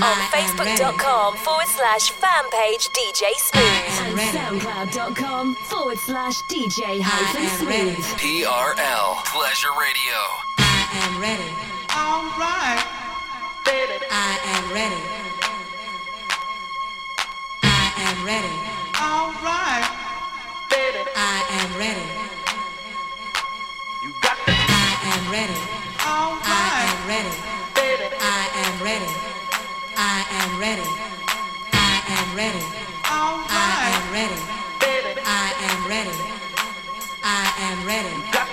Facebook.com forward slash fan page DJ Smooth. And SoundCloud.com forward slash DJ hyphen Smooth. TRL Pleasure Radio. I am ready. All right. Baby. I am ready. I am ready. All right. Baby. I am ready. You got to. I am ready. All right. I am ready. Baby. I am ready. I am ready. I am ready. I am ready. I am ready. I am ready.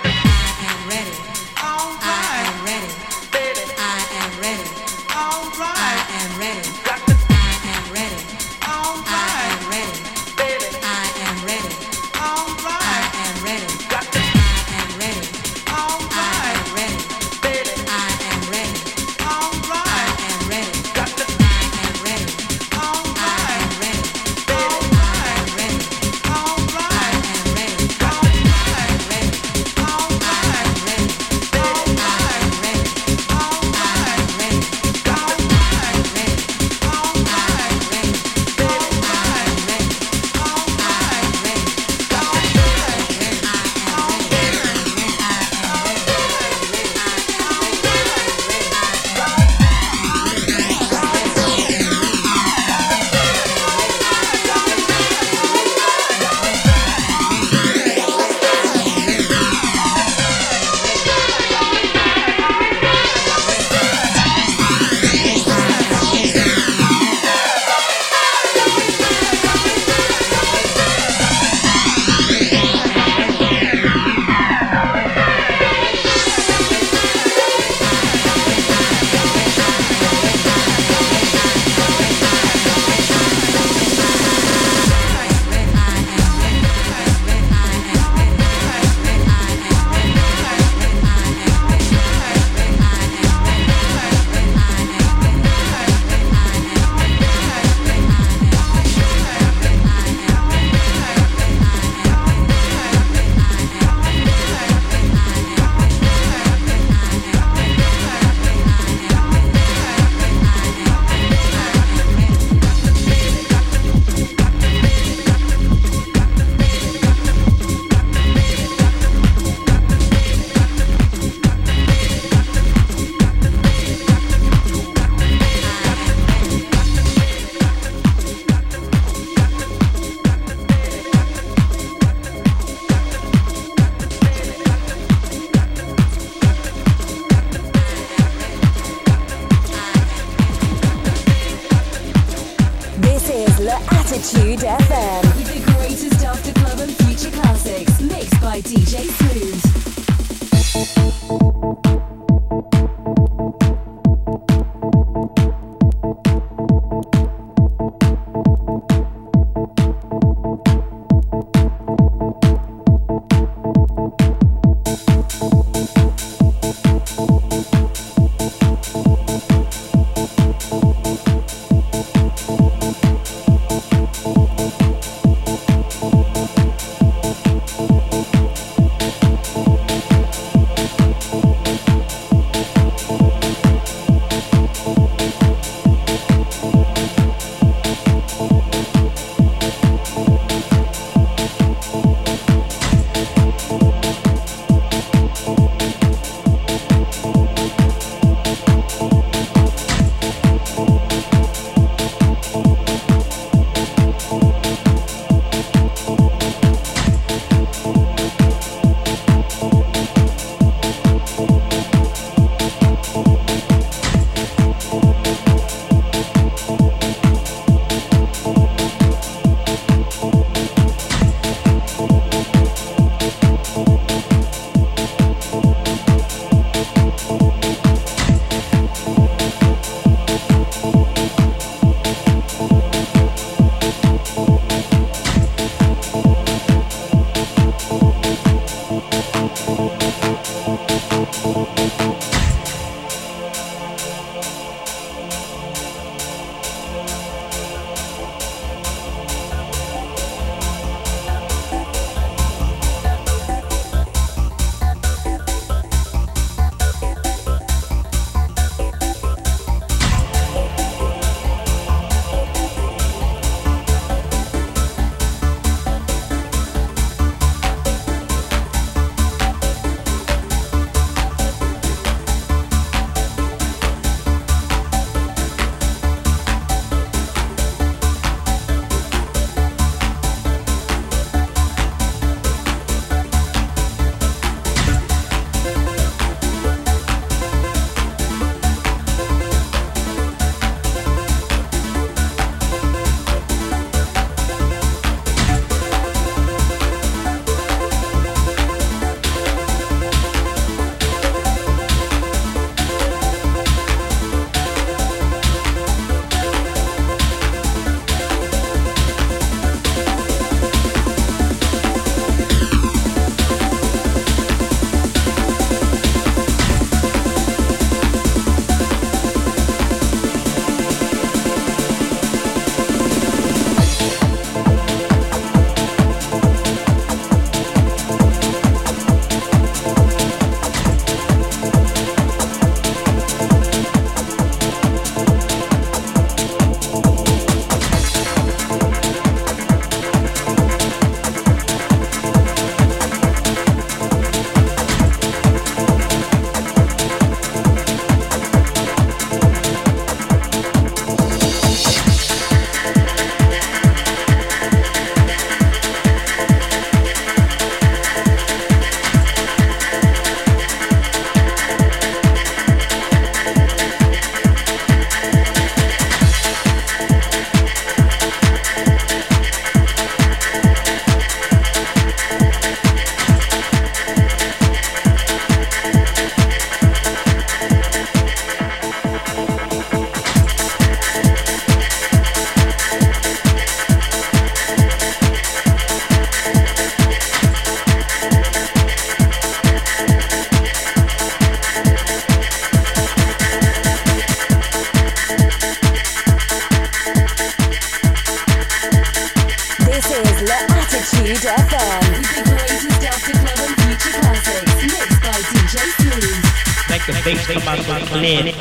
Out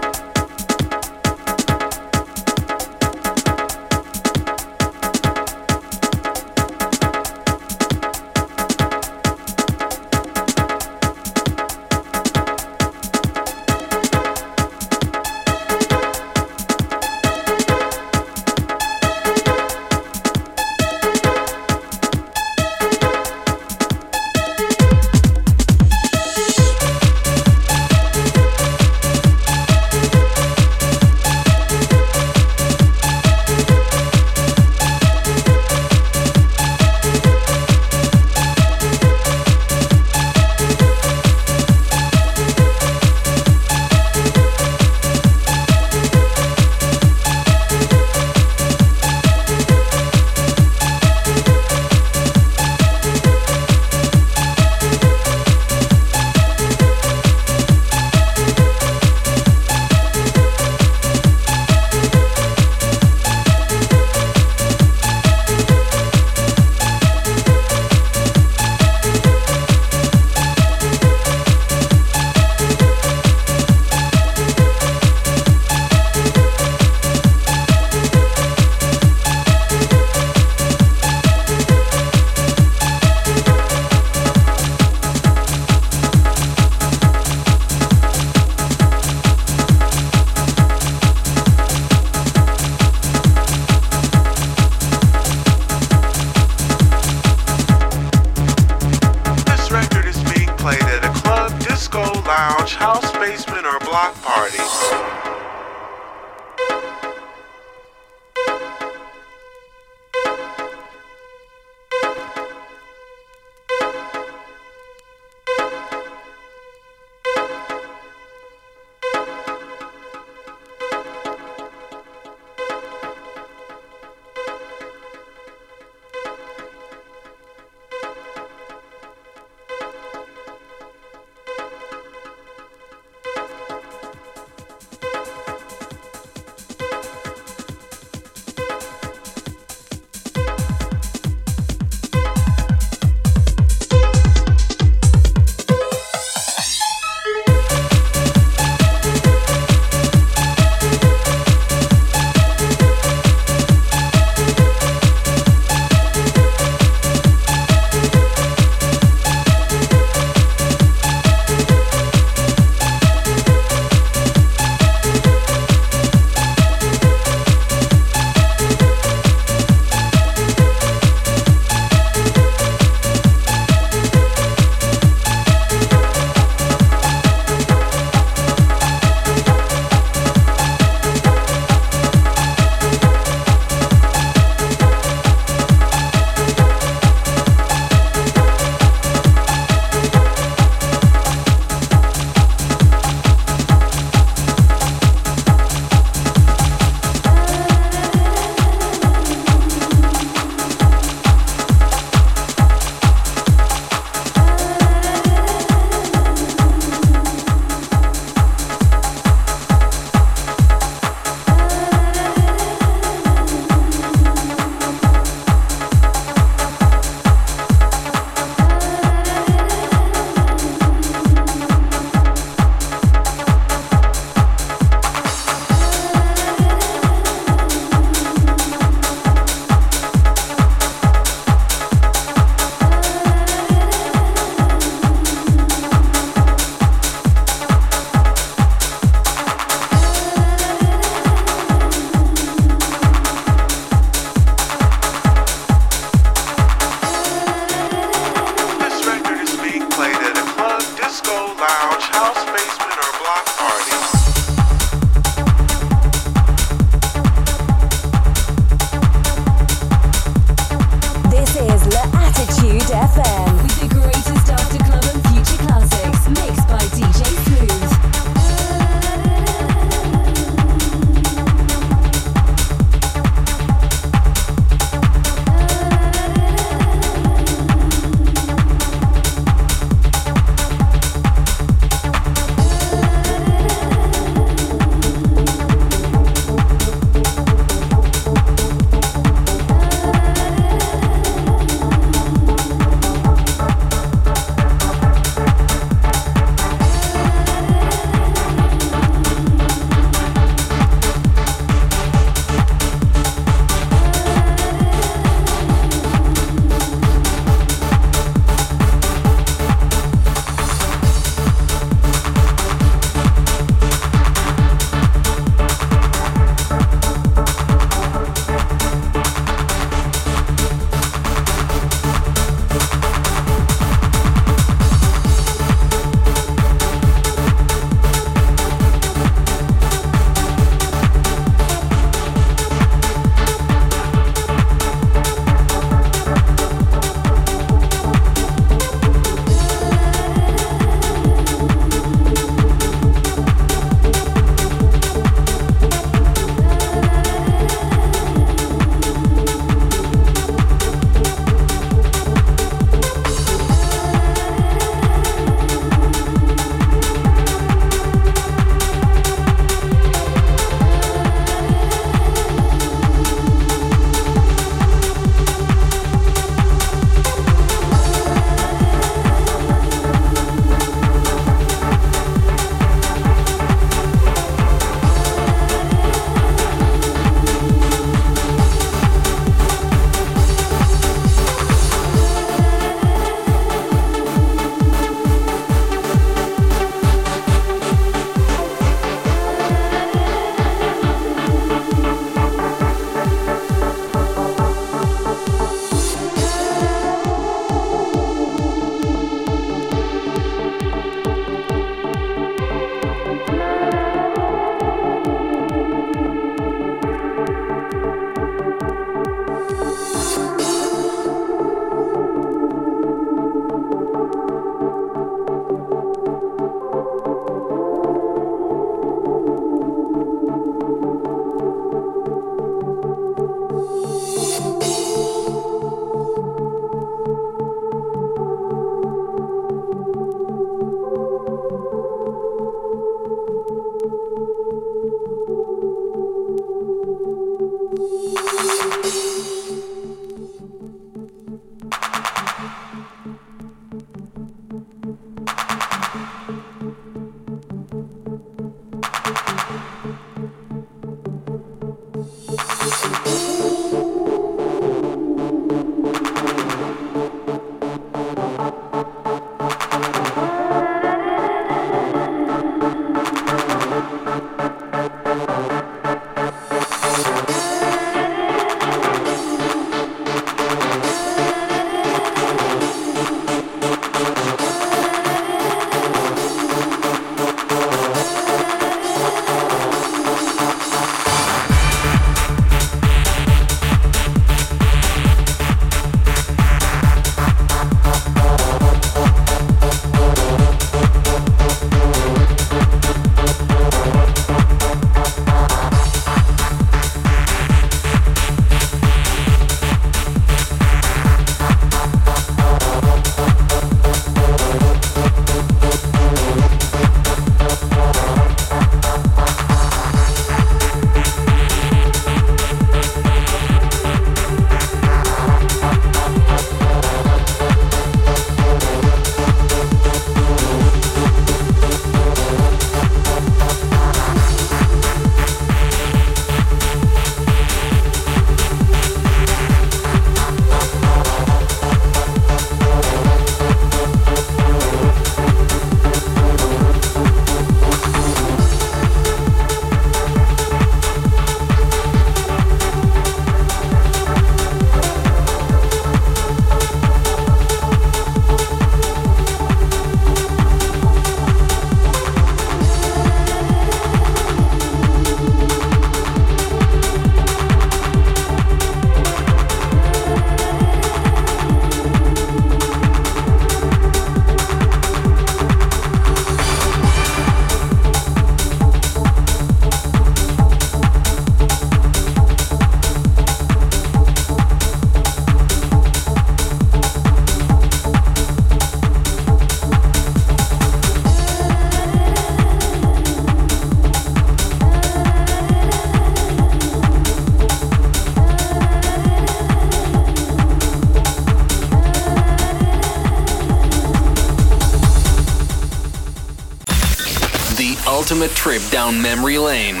ultimate trip down memory lane.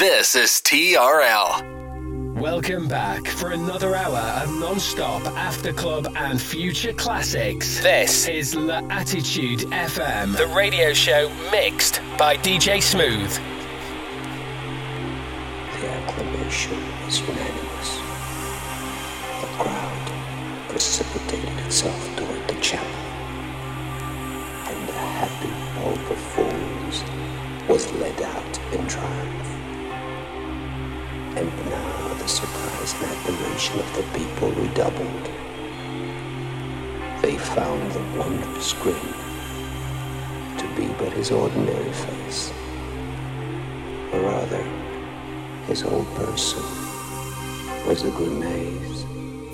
This is TRL. Welcome back for another hour of non-stop after club and future classics. This is La Attitude FM, the radio show mixed by DJ Smooth. The acclamation was unanimous. The crowd precipitated itself toward the chapel, and the happy bulk of fools was led out in triumph. And now the surprise and admiration of the people redoubled. They found the wondrous grin to be but his ordinary face, or rather, his whole person was a grimace.